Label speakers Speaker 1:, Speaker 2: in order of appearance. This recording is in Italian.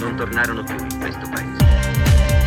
Speaker 1: Non tornarono più in questo paese.